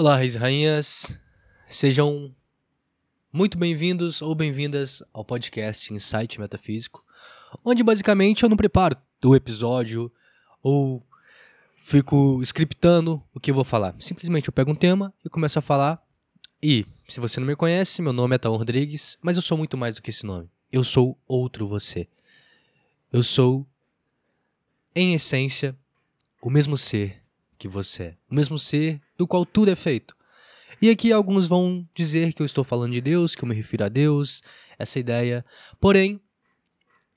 Olá, reis e rainhas. Sejam muito bem-vindos ou bem-vindas ao podcast Insight Metafísico, onde basicamente eu não preparo o episódio ou fico scriptando o que eu vou falar. Simplesmente eu pego um tema e começo a falar. E, se você não me conhece, meu nome é Taon Rodrigues, mas eu sou muito mais do que esse nome. Eu sou outro você. Eu sou, em essência, o mesmo ser que você é. O mesmo ser do qual tudo é feito. E aqui alguns vão dizer que eu estou falando de Deus, que eu me refiro a Deus, essa ideia. Porém,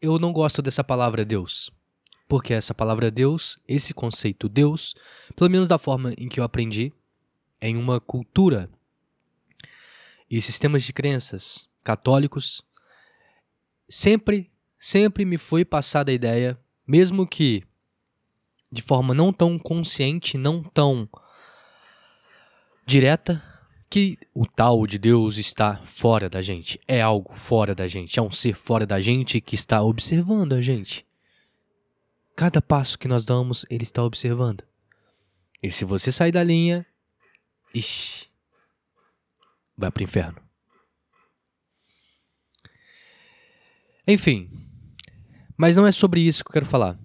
eu não gosto dessa palavra Deus. Porque essa palavra Deus, esse conceito Deus, pelo menos da forma em que eu aprendi, em uma cultura e sistemas de crenças católicos, sempre, sempre me foi passada a ideia, mesmo que de forma não tão consciente, não tão direta, que o tal de Deus está fora da gente, é algo fora da gente, é um ser fora da gente que está observando a gente. Cada passo que nós damos, ele está observando. E se você sair da linha, ixi, vai para o inferno. Enfim, mas não é sobre isso que eu quero falar.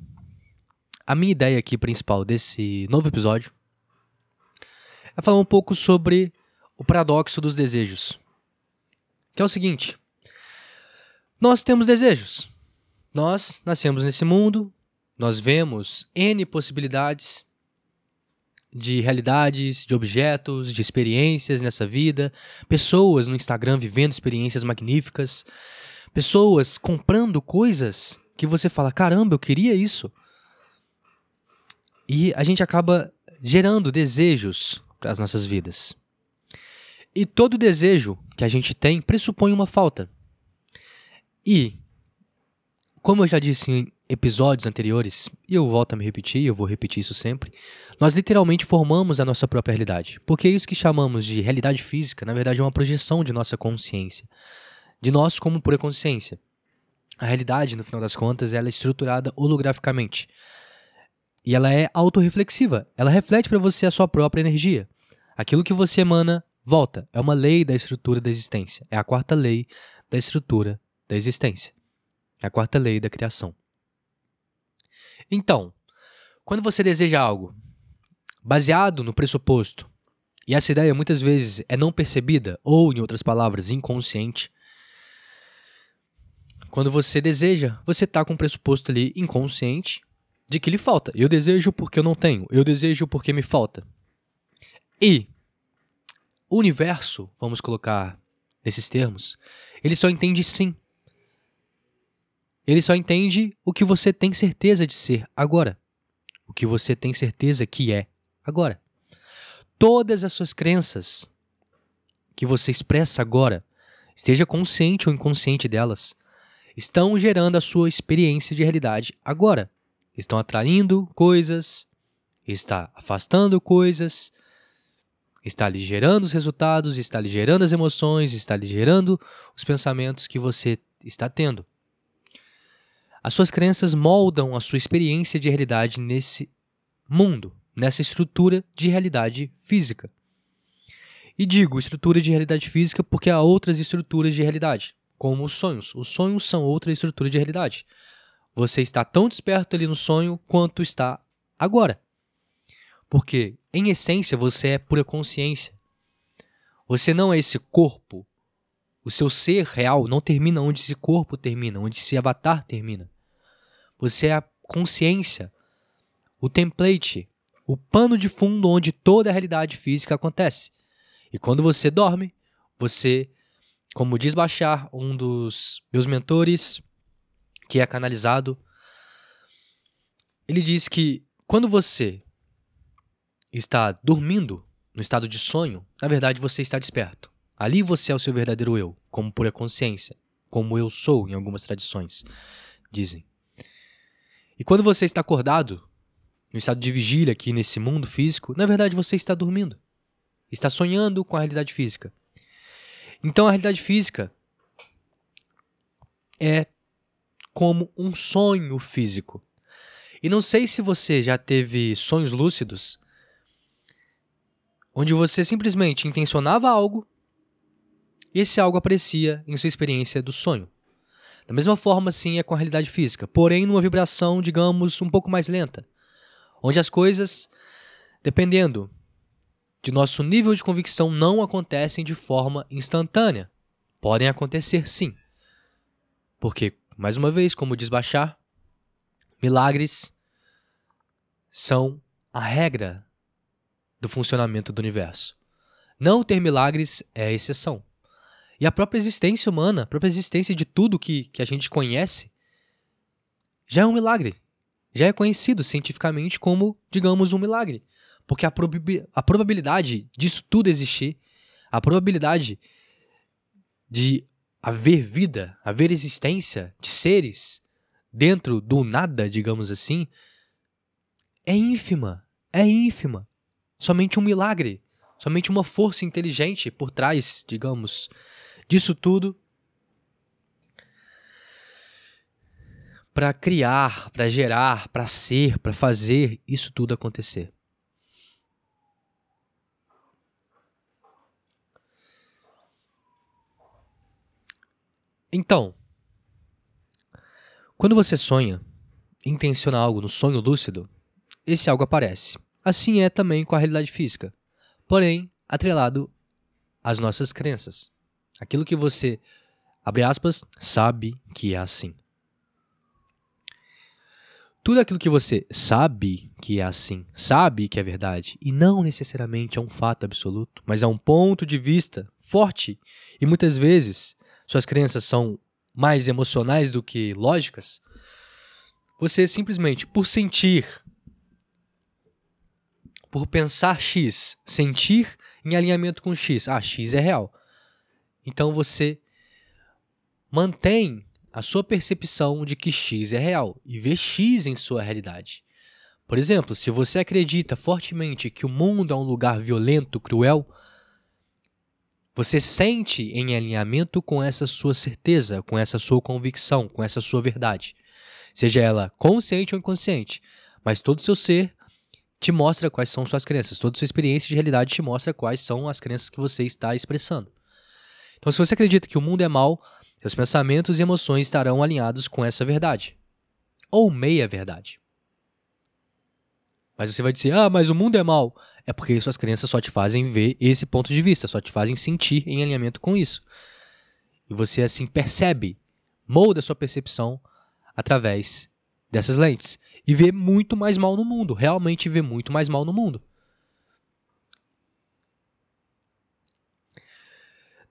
A minha ideia aqui principal desse novo episódio é falar um pouco sobre o paradoxo dos desejos. Que é o seguinte: nós temos desejos. Nós nascemos nesse mundo, nós vemos N possibilidades de realidades, de objetos, de experiências nessa vida, pessoas no Instagram vivendo experiências magníficas, pessoas comprando coisas que você fala: caramba, eu queria isso. E a gente acaba gerando desejos para as nossas vidas. E todo desejo que a gente tem pressupõe uma falta. E, como eu já disse em episódios anteriores, e eu volto a me repetir, eu vou repetir isso sempre, nós literalmente formamos a nossa própria realidade. Porque isso que chamamos de realidade física, na verdade, é uma projeção de nossa consciência. De nós como pura consciência. A realidade, no final das contas, ela é estruturada holograficamente. E ela é autorreflexiva. Ela reflete para você a sua própria energia. Aquilo que você emana volta. É uma lei da estrutura da existência. É a quarta lei da estrutura da existência. É a quarta lei da criação. Então, quando você deseja algo baseado no pressuposto, e essa ideia muitas vezes é não percebida, ou, em outras palavras, inconsciente, quando você deseja, você está com um pressuposto ali inconsciente de que lhe falta. Eu desejo porque eu não tenho, eu desejo porque me falta. E o universo, vamos colocar nesses termos, ele só entende sim. Ele só entende o que você tem certeza de ser agora. O que você tem certeza que é agora. Todas as suas crenças que você expressa agora, esteja consciente ou inconsciente delas, estão gerando a sua experiência de realidade agora estão atraindo coisas, está afastando coisas, está lhe gerando os resultados, está lhe gerando as emoções, está lhe gerando os pensamentos que você está tendo. As suas crenças moldam a sua experiência de realidade nesse mundo, nessa estrutura de realidade física. E digo estrutura de realidade física porque há outras estruturas de realidade, como os sonhos. Os sonhos são outra estrutura de realidade. Você está tão desperto ali no sonho quanto está agora. Porque, em essência, você é pura consciência. Você não é esse corpo. O seu ser real não termina onde esse corpo termina, onde esse avatar termina. Você é a consciência, o template, o pano de fundo onde toda a realidade física acontece. E quando você dorme, você, como diz Bachar, um dos meus mentores, que é canalizado. Ele diz que quando você está dormindo, no estado de sonho, na verdade você está desperto. Ali você é o seu verdadeiro eu, como pura consciência, como eu sou em algumas tradições, dizem. E quando você está acordado, no estado de vigília aqui nesse mundo físico, na verdade você está dormindo. Está sonhando com a realidade física. Então a realidade física é como um sonho físico. E não sei se você já teve sonhos lúcidos onde você simplesmente intencionava algo e esse algo aparecia em sua experiência do sonho. Da mesma forma, sim, é com a realidade física, porém numa vibração, digamos, um pouco mais lenta, onde as coisas, dependendo de nosso nível de convicção, não acontecem de forma instantânea. Podem acontecer sim. Porque, mais uma vez, como diz Bachar, milagres são a regra do funcionamento do universo. Não ter milagres é exceção. E a própria existência humana, a própria existência de tudo que, que a gente conhece, já é um milagre. Já é conhecido cientificamente como, digamos, um milagre. Porque a, prob a probabilidade disso tudo existir, a probabilidade de haver vida, haver existência de seres dentro do nada, digamos assim, é ínfima. É ínfima. Somente um milagre. Somente uma força inteligente por trás, digamos, disso tudo. Para criar, para gerar, para ser, para fazer isso tudo acontecer. Então, quando você sonha, intenciona algo no sonho lúcido, esse algo aparece. Assim é também com a realidade física, porém atrelado às nossas crenças. Aquilo que você, abre aspas, sabe que é assim. Tudo aquilo que você sabe que é assim, sabe que é verdade, e não necessariamente é um fato absoluto, mas é um ponto de vista forte, e muitas vezes suas crenças são mais emocionais do que lógicas, você simplesmente, por sentir por pensar X, sentir em alinhamento com X. Ah, X é real. Então você mantém a sua percepção de que X é real e vê X em sua realidade. Por exemplo, se você acredita fortemente que o mundo é um lugar violento, cruel, você sente em alinhamento com essa sua certeza, com essa sua convicção, com essa sua verdade. Seja ela consciente ou inconsciente, mas todo o seu ser te mostra quais são suas crenças. Toda sua experiência de realidade te mostra quais são as crenças que você está expressando. Então, se você acredita que o mundo é mal, seus pensamentos e emoções estarão alinhados com essa verdade. Ou meia verdade. Mas você vai dizer, ah, mas o mundo é mal. É porque suas crenças só te fazem ver esse ponto de vista, só te fazem sentir em alinhamento com isso. E você assim percebe, molda sua percepção através dessas lentes e vê muito mais mal no mundo, realmente vê muito mais mal no mundo.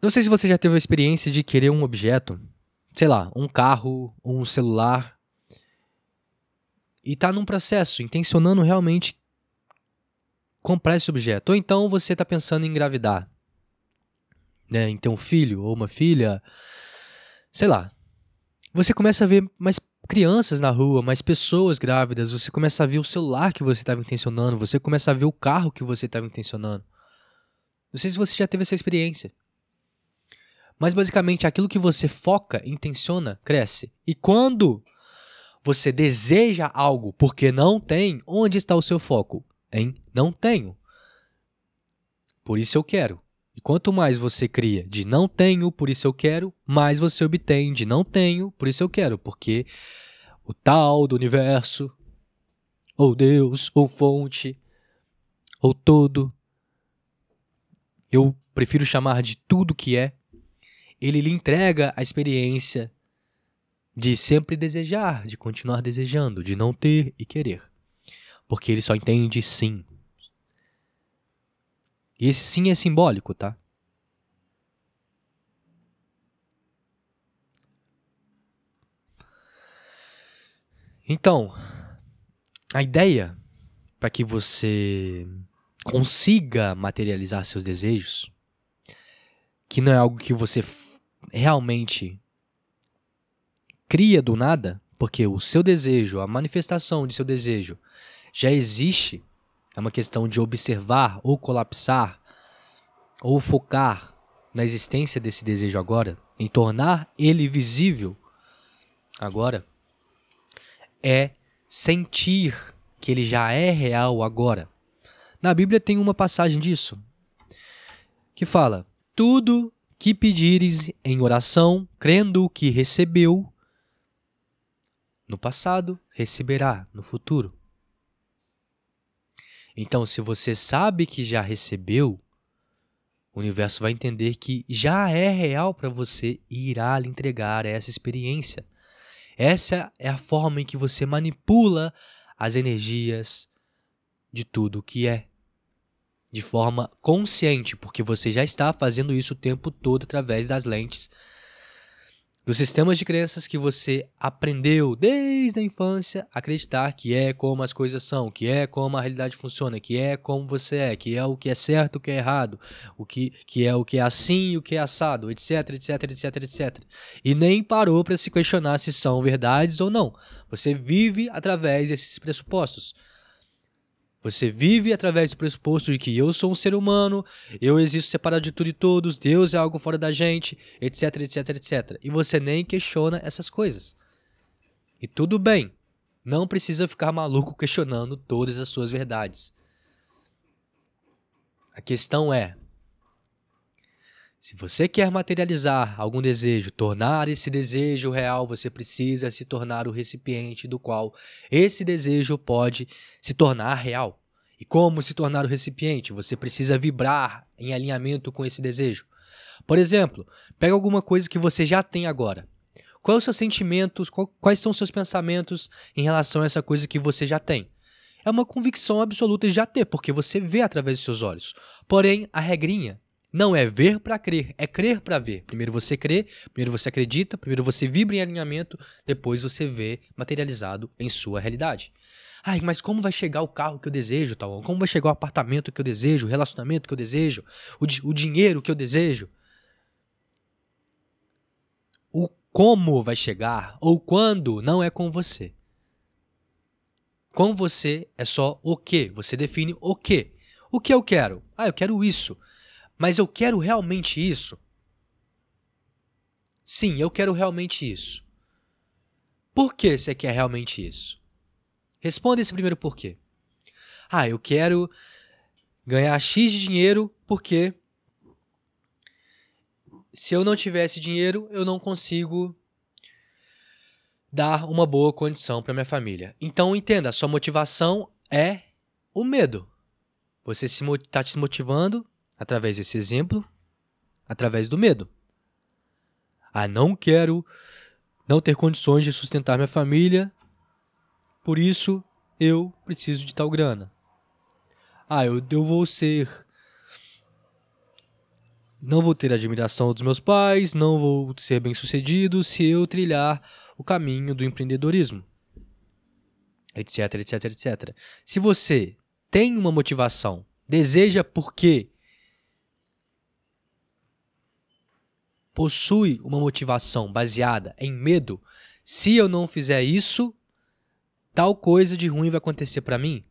Não sei se você já teve a experiência de querer um objeto, sei lá, um carro, um celular, e tá num processo, intencionando realmente comprar esse objeto. Ou então você está pensando em engravidar, né, em ter um filho ou uma filha, sei lá. Você começa a ver mais crianças na rua, mais pessoas grávidas, você começa a ver o celular que você estava intencionando, você começa a ver o carro que você estava intencionando. Não sei se você já teve essa experiência. Mas basicamente aquilo que você foca, intenciona, cresce. E quando você deseja algo porque não tem, onde está o seu foco? Em não tenho. Por isso eu quero. E quanto mais você cria de não tenho, por isso eu quero, mais você obtém de não tenho, por isso eu quero, porque o tal do universo, ou Deus, ou fonte, ou todo, eu prefiro chamar de tudo que é, ele lhe entrega a experiência de sempre desejar, de continuar desejando, de não ter e querer. Porque ele só entende sim. Esse sim é simbólico, tá? Então, a ideia para que você consiga materializar seus desejos, que não é algo que você realmente cria do nada, porque o seu desejo, a manifestação de seu desejo já existe é uma questão de observar ou colapsar ou focar na existência desse desejo agora, em tornar ele visível agora, é sentir que ele já é real agora. Na Bíblia tem uma passagem disso, que fala: Tudo que pedires em oração, crendo que recebeu no passado, receberá no futuro. Então, se você sabe que já recebeu, o universo vai entender que já é real para você e irá lhe entregar essa experiência. Essa é a forma em que você manipula as energias de tudo que é. De forma consciente, porque você já está fazendo isso o tempo todo através das lentes dos sistemas de crenças que você aprendeu desde a infância acreditar que é como as coisas são, que é como a realidade funciona, que é como você é, que é o que é certo, o que é errado, o que, que é o que é assim o que é assado, etc, etc, etc, etc. E nem parou para se questionar se são verdades ou não. Você vive através desses pressupostos. Você vive através do pressuposto de que eu sou um ser humano, eu existo separado de tudo e todos, Deus é algo fora da gente, etc, etc, etc. E você nem questiona essas coisas. E tudo bem, não precisa ficar maluco questionando todas as suas verdades. A questão é: se você quer materializar algum desejo, tornar esse desejo real, você precisa se tornar o recipiente do qual esse desejo pode se tornar real. E como se tornar o recipiente? Você precisa vibrar em alinhamento com esse desejo. Por exemplo, pega alguma coisa que você já tem agora. Quais são os seus sentimentos, quais são os seus pensamentos em relação a essa coisa que você já tem? É uma convicção absoluta de já ter, porque você vê através dos seus olhos. Porém, a regrinha não é ver para crer, é crer para ver. Primeiro você crê, primeiro você acredita, primeiro você vibra em alinhamento, depois você vê materializado em sua realidade. Ai, mas como vai chegar o carro que eu desejo, tal? Como vai chegar o apartamento que eu desejo, o relacionamento que eu desejo, o, o dinheiro que eu desejo? O como vai chegar ou quando não é com você. Com você é só o que. Você define o que. O que eu quero? Ah, eu quero isso. Mas eu quero realmente isso? Sim, eu quero realmente isso. Por que você quer realmente isso? Responda esse primeiro porquê. Ah, eu quero ganhar X de dinheiro porque se eu não tivesse dinheiro, eu não consigo dar uma boa condição para minha família. Então entenda, sua motivação é o medo. Você está se motivando Através desse exemplo, através do medo. Ah, não quero não ter condições de sustentar minha família, por isso eu preciso de tal grana. Ah, eu, eu vou ser. Não vou ter admiração dos meus pais, não vou ser bem sucedido se eu trilhar o caminho do empreendedorismo. Etc, etc, etc. Se você tem uma motivação, deseja por quê possui uma motivação baseada em medo, se eu não fizer isso, tal coisa de ruim vai acontecer para mim?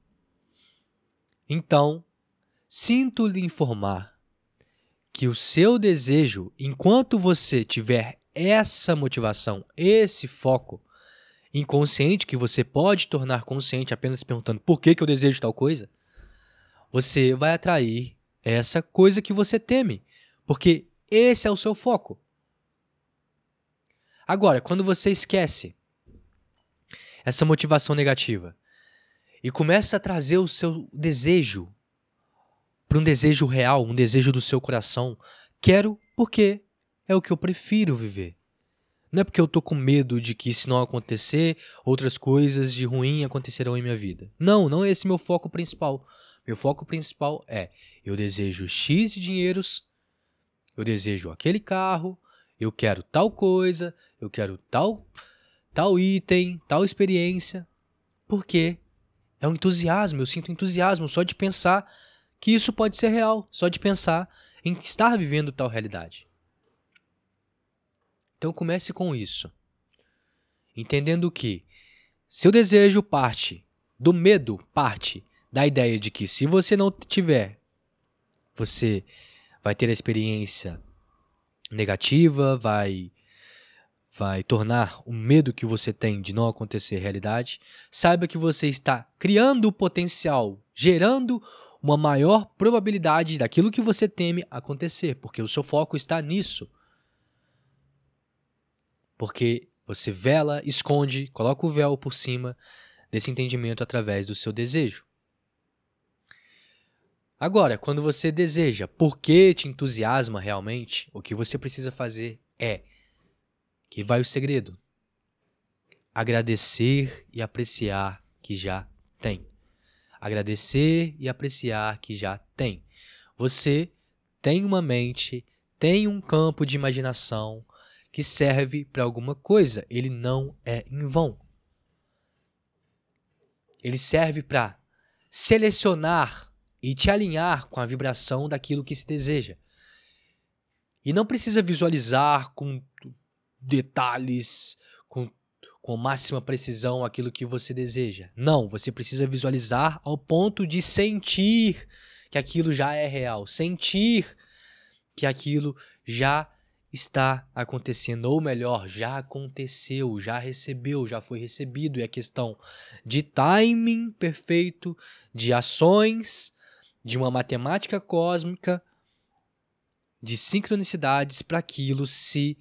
Então, sinto lhe informar que o seu desejo, enquanto você tiver essa motivação, esse foco inconsciente que você pode tornar consciente apenas perguntando por que, que eu desejo tal coisa, você vai atrair essa coisa que você teme. Porque esse é o seu foco. Agora, quando você esquece essa motivação negativa e começa a trazer o seu desejo para um desejo real, um desejo do seu coração, quero porque é o que eu prefiro viver. Não é porque eu tô com medo de que se não acontecer, outras coisas de ruim acontecerão em minha vida. Não, não é esse meu foco principal. Meu foco principal é: eu desejo X de dinheiros eu desejo aquele carro, eu quero tal coisa, eu quero tal tal item, tal experiência, porque é um entusiasmo, eu sinto entusiasmo só de pensar que isso pode ser real, só de pensar em estar vivendo tal realidade. Então comece com isso. Entendendo que seu desejo parte do medo, parte da ideia de que se você não tiver, você vai ter a experiência negativa, vai vai tornar o medo que você tem de não acontecer realidade. Saiba que você está criando o potencial, gerando uma maior probabilidade daquilo que você teme acontecer, porque o seu foco está nisso. Porque você vela, esconde, coloca o véu por cima desse entendimento através do seu desejo. Agora, quando você deseja, por que te entusiasma realmente, o que você precisa fazer é que vai o segredo. Agradecer e apreciar que já tem. Agradecer e apreciar que já tem. Você tem uma mente, tem um campo de imaginação que serve para alguma coisa. Ele não é em vão. Ele serve para selecionar e te alinhar com a vibração daquilo que se deseja. E não precisa visualizar com detalhes, com, com máxima precisão aquilo que você deseja. Não, você precisa visualizar ao ponto de sentir que aquilo já é real, sentir que aquilo já está acontecendo, ou melhor, já aconteceu, já recebeu, já foi recebido. E a questão de timing perfeito, de ações de uma matemática cósmica de sincronicidades para aquilo se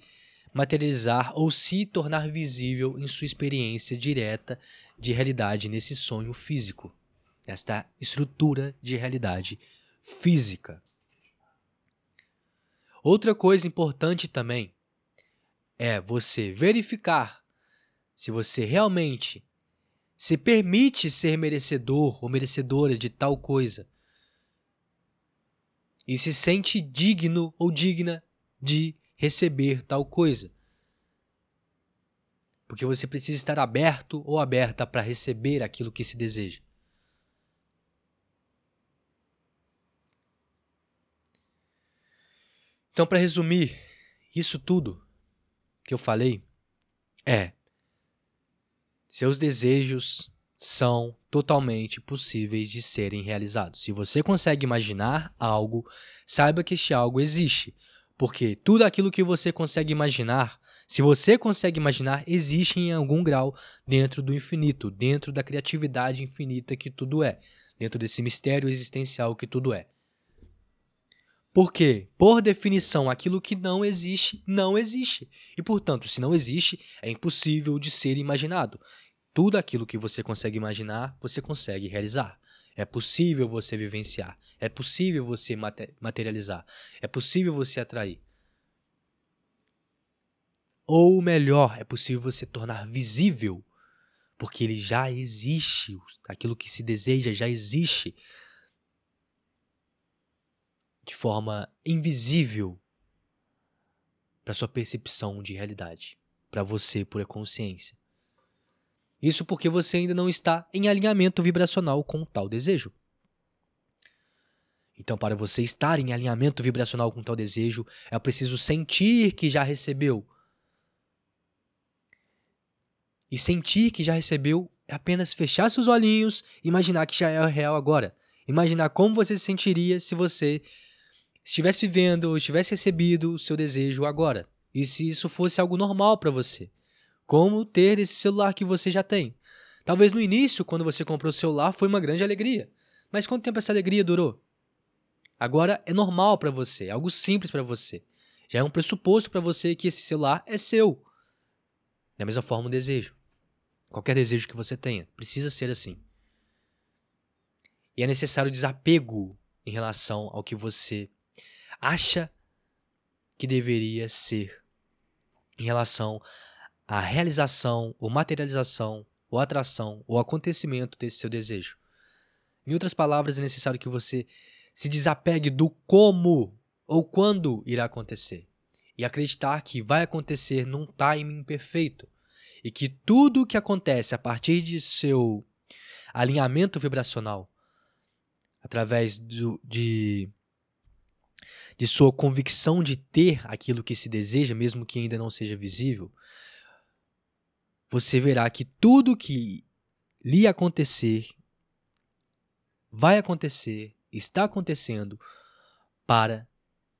materializar ou se tornar visível em sua experiência direta de realidade nesse sonho físico, nesta estrutura de realidade física. Outra coisa importante também é você verificar se você realmente se permite ser merecedor ou merecedora de tal coisa e se sente digno ou digna de receber tal coisa. Porque você precisa estar aberto ou aberta para receber aquilo que se deseja. Então, para resumir, isso tudo que eu falei é: seus desejos são totalmente possíveis de serem realizados. Se você consegue imaginar algo, saiba que este algo existe, porque tudo aquilo que você consegue imaginar, se você consegue imaginar, existe em algum grau dentro do infinito, dentro da criatividade infinita que tudo é, dentro desse mistério existencial que tudo é. Porque, por definição, aquilo que não existe, não existe. E, portanto, se não existe, é impossível de ser imaginado. Tudo aquilo que você consegue imaginar, você consegue realizar. É possível você vivenciar. É possível você materializar. É possível você atrair. Ou melhor, é possível você tornar visível, porque ele já existe. Aquilo que se deseja já existe de forma invisível para sua percepção de realidade, para você por consciência. Isso porque você ainda não está em alinhamento vibracional com tal desejo. Então, para você estar em alinhamento vibracional com tal desejo, é preciso sentir que já recebeu. E sentir que já recebeu é apenas fechar seus olhinhos e imaginar que já é real agora. Imaginar como você se sentiria se você estivesse vivendo ou estivesse recebido o seu desejo agora. E se isso fosse algo normal para você como ter esse celular que você já tem. Talvez no início, quando você comprou o celular, foi uma grande alegria. Mas quanto tempo essa alegria durou? Agora é normal para você, é algo simples para você. Já é um pressuposto para você que esse celular é seu. Da mesma forma, um desejo. Qualquer desejo que você tenha, precisa ser assim. E é necessário desapego em relação ao que você acha que deveria ser em relação a realização, ou materialização, ou atração, ou acontecimento desse seu desejo. Em outras palavras, é necessário que você se desapegue do como ou quando irá acontecer e acreditar que vai acontecer num timing perfeito e que tudo o que acontece a partir de seu alinhamento vibracional, através do, de, de sua convicção de ter aquilo que se deseja, mesmo que ainda não seja visível, você verá que tudo que lhe acontecer vai acontecer, está acontecendo para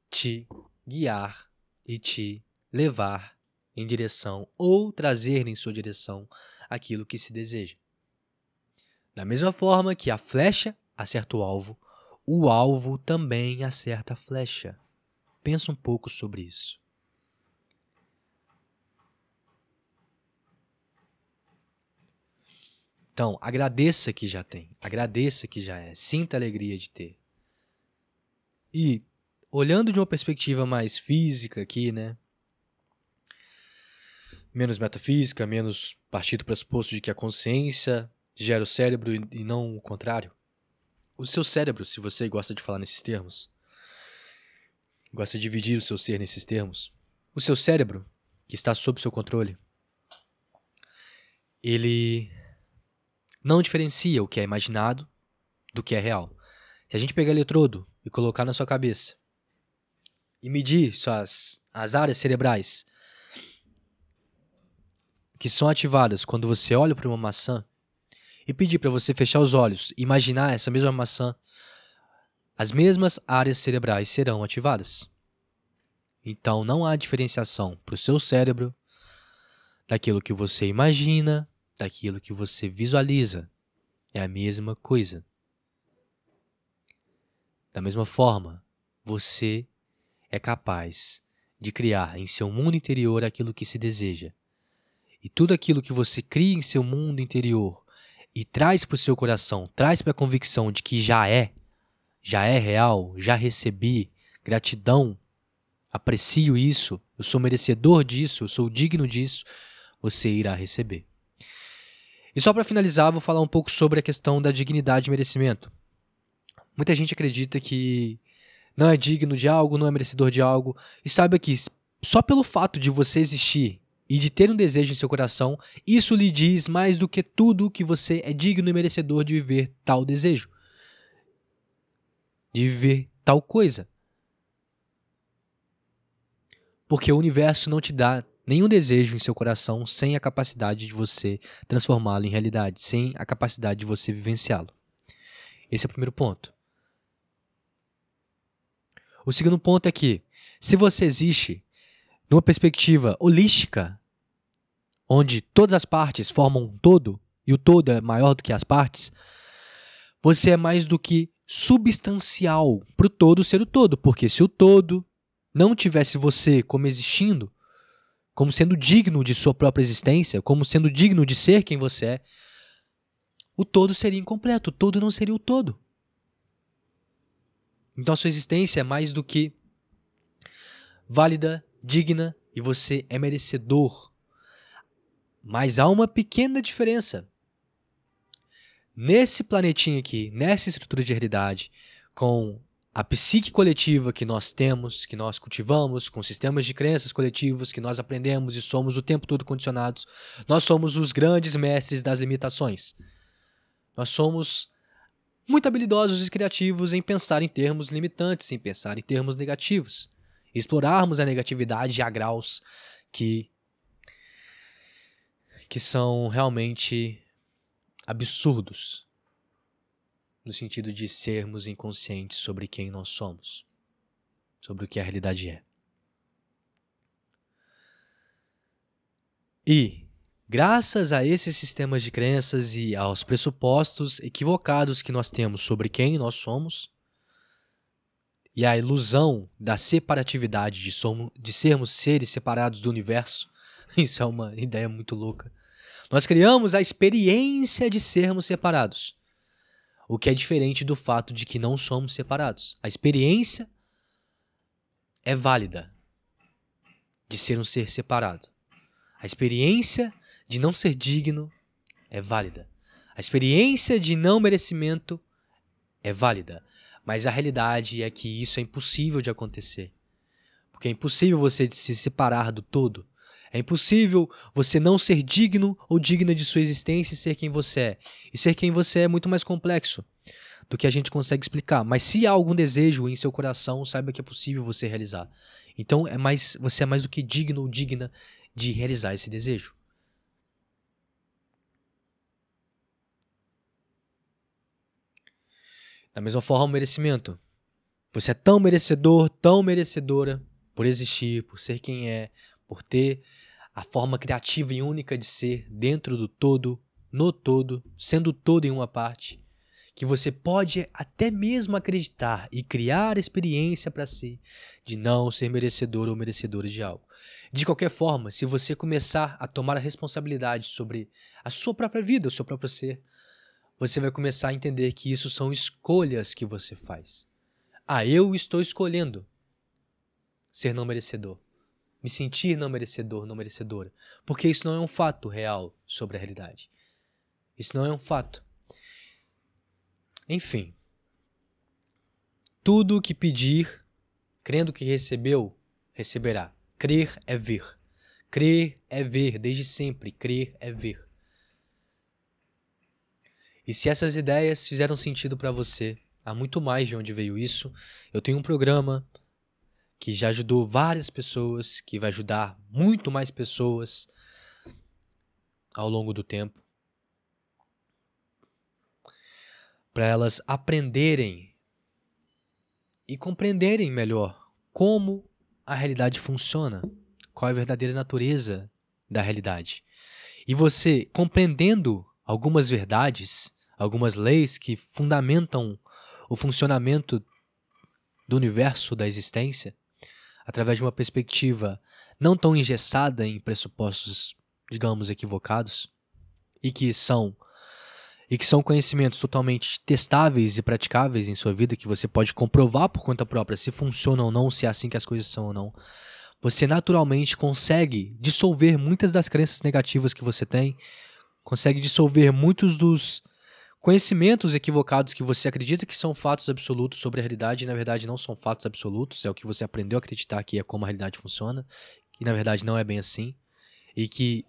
te guiar e te levar em direção ou trazer em sua direção aquilo que se deseja. Da mesma forma que a flecha acerta o alvo, o alvo também acerta a flecha. Pensa um pouco sobre isso. Então, agradeça que já tem, agradeça que já é, sinta a alegria de ter. E, olhando de uma perspectiva mais física aqui, né? Menos metafísica, menos partido do pressuposto de que a consciência gera o cérebro e não o contrário. O seu cérebro, se você gosta de falar nesses termos, gosta de dividir o seu ser nesses termos, o seu cérebro, que está sob seu controle, ele não diferencia o que é imaginado do que é real. Se a gente pegar eletrodo e colocar na sua cabeça e medir suas as áreas cerebrais que são ativadas quando você olha para uma maçã e pedir para você fechar os olhos e imaginar essa mesma maçã, as mesmas áreas cerebrais serão ativadas. Então não há diferenciação para o seu cérebro daquilo que você imagina daquilo que você visualiza. É a mesma coisa. Da mesma forma, você é capaz de criar em seu mundo interior aquilo que se deseja. E tudo aquilo que você cria em seu mundo interior e traz para o seu coração, traz para a convicção de que já é, já é real, já recebi, gratidão, aprecio isso, eu sou merecedor disso, eu sou digno disso, você irá receber. E só para finalizar, vou falar um pouco sobre a questão da dignidade e merecimento. Muita gente acredita que não é digno de algo, não é merecedor de algo, e saiba que só pelo fato de você existir e de ter um desejo em seu coração, isso lhe diz mais do que tudo que você é digno e merecedor de viver tal desejo. De viver tal coisa. Porque o universo não te dá nenhum desejo em seu coração sem a capacidade de você transformá-lo em realidade, sem a capacidade de você vivenciá-lo. Esse é o primeiro ponto. O segundo ponto é que, se você existe numa perspectiva holística, onde todas as partes formam um todo, e o todo é maior do que as partes, você é mais do que substancial para o todo ser o todo, porque se o todo não tivesse você como existindo, como sendo digno de sua própria existência, como sendo digno de ser quem você é, o todo seria incompleto, o todo não seria o todo. Então sua existência é mais do que válida, digna e você é merecedor. Mas há uma pequena diferença. Nesse planetinho aqui, nessa estrutura de realidade, com a psique coletiva que nós temos, que nós cultivamos, com sistemas de crenças coletivos que nós aprendemos e somos o tempo todo condicionados, nós somos os grandes mestres das limitações. Nós somos muito habilidosos e criativos em pensar em termos limitantes, em pensar em termos negativos, explorarmos a negatividade a graus que que são realmente absurdos no sentido de sermos inconscientes sobre quem nós somos, sobre o que a realidade é. E, graças a esses sistemas de crenças e aos pressupostos equivocados que nós temos sobre quem nós somos, e a ilusão da separatividade de, somos, de sermos seres separados do universo, isso é uma ideia muito louca. Nós criamos a experiência de sermos separados. O que é diferente do fato de que não somos separados. A experiência é válida de ser um ser separado. A experiência de não ser digno é válida. A experiência de não merecimento é válida. Mas a realidade é que isso é impossível de acontecer. Porque é impossível você se separar do todo. É impossível você não ser digno ou digna de sua existência e ser quem você é. E ser quem você é é muito mais complexo do que a gente consegue explicar. Mas se há algum desejo em seu coração, saiba que é possível você realizar. Então é mais, você é mais do que digno ou digna de realizar esse desejo. Da mesma forma, o merecimento. Você é tão merecedor, tão merecedora por existir, por ser quem é, por ter a forma criativa e única de ser dentro do todo, no todo, sendo todo em uma parte, que você pode até mesmo acreditar e criar experiência para si de não ser merecedor ou merecedora de algo. De qualquer forma, se você começar a tomar a responsabilidade sobre a sua própria vida, o seu próprio ser, você vai começar a entender que isso são escolhas que você faz. Ah, eu estou escolhendo ser não merecedor. Me sentir não merecedor, não merecedora. Porque isso não é um fato real sobre a realidade. Isso não é um fato. Enfim. Tudo o que pedir, crendo que recebeu, receberá. Crer é ver. Crer é ver, desde sempre. Crer é ver. E se essas ideias fizeram sentido para você, há muito mais de onde veio isso, eu tenho um programa que já ajudou várias pessoas, que vai ajudar muito mais pessoas ao longo do tempo. Para elas aprenderem e compreenderem melhor como a realidade funciona, qual é a verdadeira natureza da realidade. E você, compreendendo algumas verdades, algumas leis que fundamentam o funcionamento do universo da existência, através de uma perspectiva não tão engessada em pressupostos, digamos, equivocados, e que são e que são conhecimentos totalmente testáveis e praticáveis em sua vida, que você pode comprovar por conta própria se funciona ou não, se é assim que as coisas são ou não, você naturalmente consegue dissolver muitas das crenças negativas que você tem, consegue dissolver muitos dos conhecimentos equivocados que você acredita que são fatos absolutos sobre a realidade e na verdade não são fatos absolutos, é o que você aprendeu a acreditar que é como a realidade funciona, e na verdade não é bem assim, e que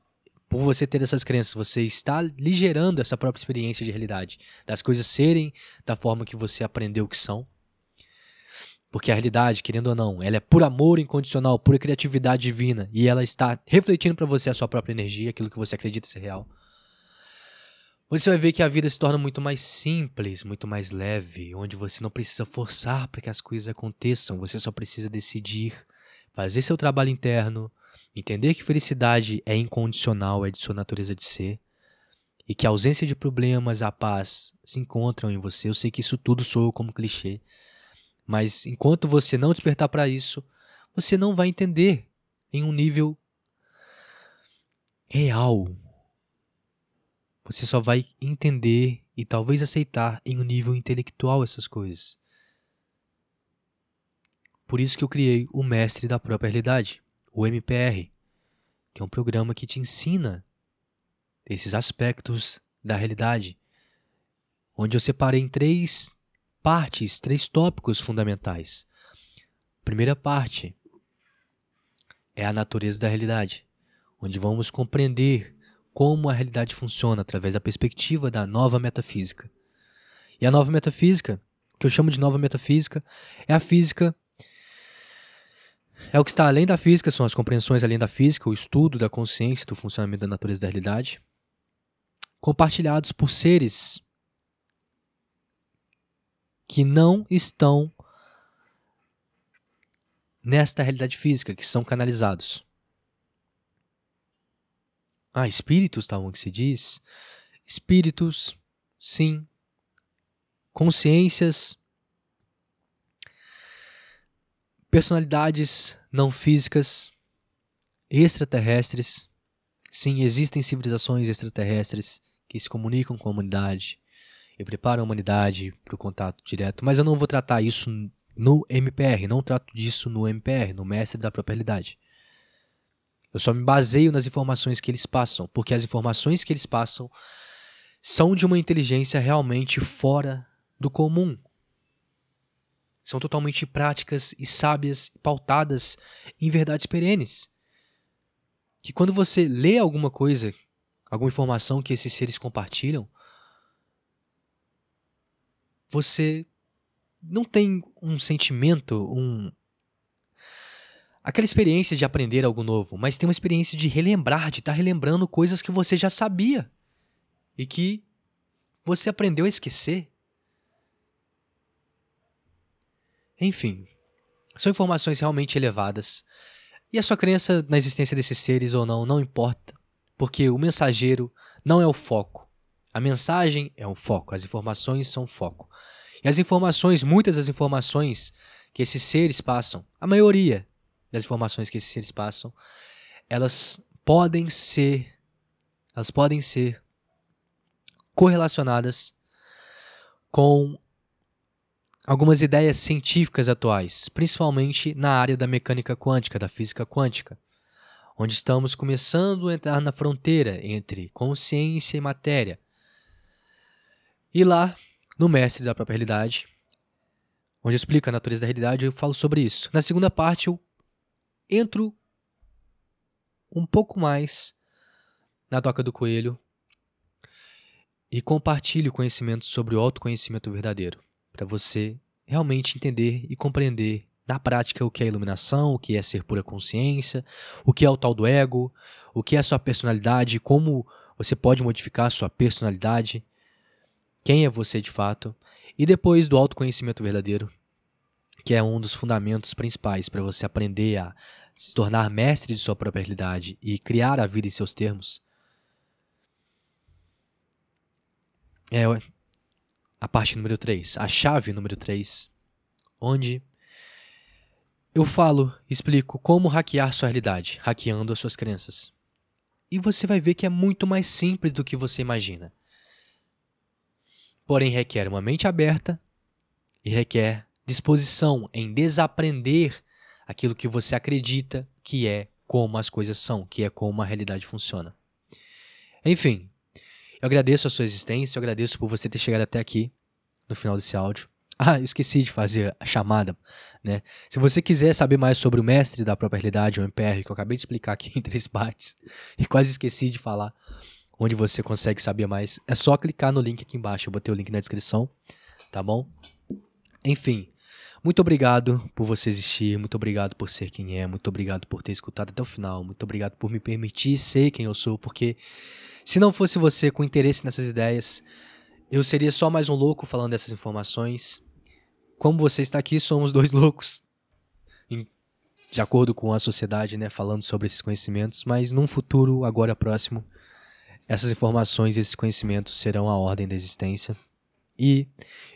por você ter essas crenças, você está lhe gerando essa própria experiência de realidade, das coisas serem da forma que você aprendeu que são. Porque a realidade, querendo ou não, ela é por amor incondicional, pura criatividade divina, e ela está refletindo para você a sua própria energia, aquilo que você acredita ser real. Você vai ver que a vida se torna muito mais simples, muito mais leve, onde você não precisa forçar para que as coisas aconteçam, você só precisa decidir, fazer seu trabalho interno, Entender que felicidade é incondicional, é de sua natureza de ser, e que a ausência de problemas, a paz se encontram em você. Eu sei que isso tudo soa como clichê, mas enquanto você não despertar para isso, você não vai entender em um nível real. Você só vai entender e talvez aceitar em um nível intelectual essas coisas. Por isso que eu criei o Mestre da Própria Realidade o MPR, que é um programa que te ensina esses aspectos da realidade, onde eu separei em três partes, três tópicos fundamentais. Primeira parte é a natureza da realidade, onde vamos compreender como a realidade funciona através da perspectiva da nova metafísica. E a nova metafísica, que eu chamo de nova metafísica, é a física é o que está além da física, são as compreensões além da física, o estudo da consciência, do funcionamento da natureza da realidade, compartilhados por seres que não estão nesta realidade física, que são canalizados. Ah, espíritos, tal tá que se diz. Espíritos, sim. Consciências personalidades não físicas, extraterrestres. Sim, existem civilizações extraterrestres que se comunicam com a humanidade e preparam a humanidade para o contato direto, mas eu não vou tratar isso no MPR, não trato disso no MPR, no Mestre da Própria Realidade. Eu só me baseio nas informações que eles passam, porque as informações que eles passam são de uma inteligência realmente fora do comum, são totalmente práticas e sábias, pautadas em verdades perenes. Que quando você lê alguma coisa, alguma informação que esses seres compartilham, você não tem um sentimento, um aquela experiência de aprender algo novo, mas tem uma experiência de relembrar, de estar tá relembrando coisas que você já sabia e que você aprendeu a esquecer. Enfim, são informações realmente elevadas. E a sua crença na existência desses seres ou não, não importa, porque o mensageiro não é o foco. A mensagem é um foco, as informações são foco. E as informações, muitas das informações que esses seres passam, a maioria das informações que esses seres passam, elas podem ser elas podem ser correlacionadas com algumas ideias científicas atuais, principalmente na área da mecânica quântica, da física quântica, onde estamos começando a entrar na fronteira entre consciência e matéria. E lá, no Mestre da Própria Realidade, onde explica a natureza da realidade, eu falo sobre isso. Na segunda parte, eu entro um pouco mais na toca do coelho e compartilho conhecimento sobre o autoconhecimento verdadeiro, para você realmente entender e compreender na prática o que é iluminação, o que é ser pura consciência, o que é o tal do ego, o que é a sua personalidade, como você pode modificar a sua personalidade, quem é você de fato, e depois do autoconhecimento verdadeiro, que é um dos fundamentos principais para você aprender a se tornar mestre de sua própria realidade e criar a vida em seus termos. É a parte número 3, a chave número 3, onde eu falo, explico como hackear sua realidade, hackeando as suas crenças. E você vai ver que é muito mais simples do que você imagina. Porém, requer uma mente aberta e requer disposição em desaprender aquilo que você acredita que é como as coisas são, que é como a realidade funciona. Enfim, eu agradeço a sua existência, eu agradeço por você ter chegado até aqui no final desse áudio. Ah, eu esqueci de fazer a chamada, né? Se você quiser saber mais sobre o mestre da própria realidade, o MPR, que eu acabei de explicar aqui em três partes e quase esqueci de falar, onde você consegue saber mais, é só clicar no link aqui embaixo. Eu botei o link na descrição, tá bom? Enfim, muito obrigado por você existir, muito obrigado por ser quem é, muito obrigado por ter escutado até o final, muito obrigado por me permitir ser quem eu sou, porque se não fosse você com interesse nessas ideias, eu seria só mais um louco falando dessas informações. Como você está aqui, somos dois loucos. De acordo com a sociedade, né, falando sobre esses conhecimentos, mas num futuro agora próximo, essas informações e esses conhecimentos serão a ordem da existência. E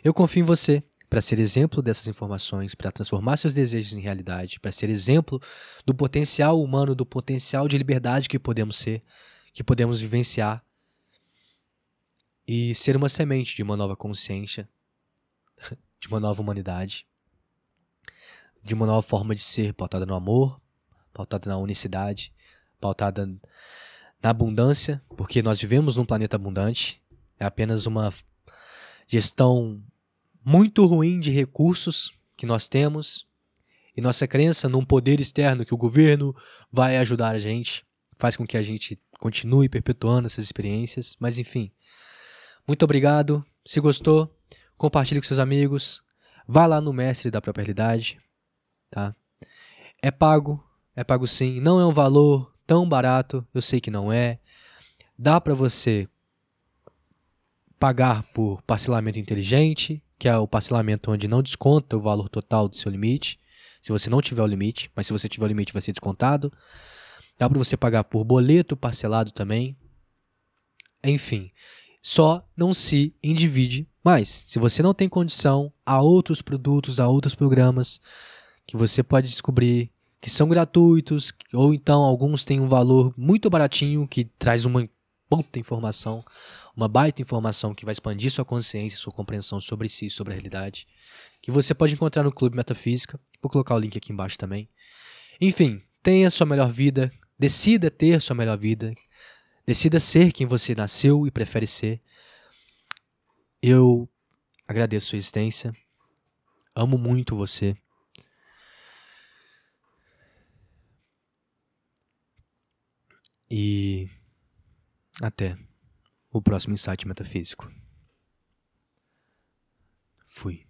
eu confio em você para ser exemplo dessas informações, para transformar seus desejos em realidade, para ser exemplo do potencial humano, do potencial de liberdade que podemos ser que podemos vivenciar e ser uma semente de uma nova consciência, de uma nova humanidade, de uma nova forma de ser pautada no amor, pautada na unicidade, pautada na abundância, porque nós vivemos num planeta abundante, é apenas uma gestão muito ruim de recursos que nós temos e nossa crença num poder externo que o governo vai ajudar a gente faz com que a gente continue perpetuando essas experiências. Mas enfim, muito obrigado. Se gostou, compartilhe com seus amigos. Vá lá no Mestre da Própria Realidade. Tá? É pago, é pago sim. Não é um valor tão barato, eu sei que não é. Dá para você pagar por parcelamento inteligente, que é o parcelamento onde não desconta o valor total do seu limite, se você não tiver o limite, mas se você tiver o limite vai ser descontado. Dá para você pagar por boleto parcelado também. Enfim, só não se endivide mais. Se você não tem condição, há outros produtos, há outros programas que você pode descobrir que são gratuitos, ou então alguns têm um valor muito baratinho que traz uma puta informação, uma baita informação que vai expandir sua consciência, sua compreensão sobre si, sobre a realidade, que você pode encontrar no Clube Metafísica. Vou colocar o link aqui embaixo também. Enfim, tenha sua melhor vida, Decida ter sua melhor vida. Decida ser quem você nasceu e prefere ser. Eu agradeço sua existência. Amo muito você. E até o próximo insight metafísico. Fui.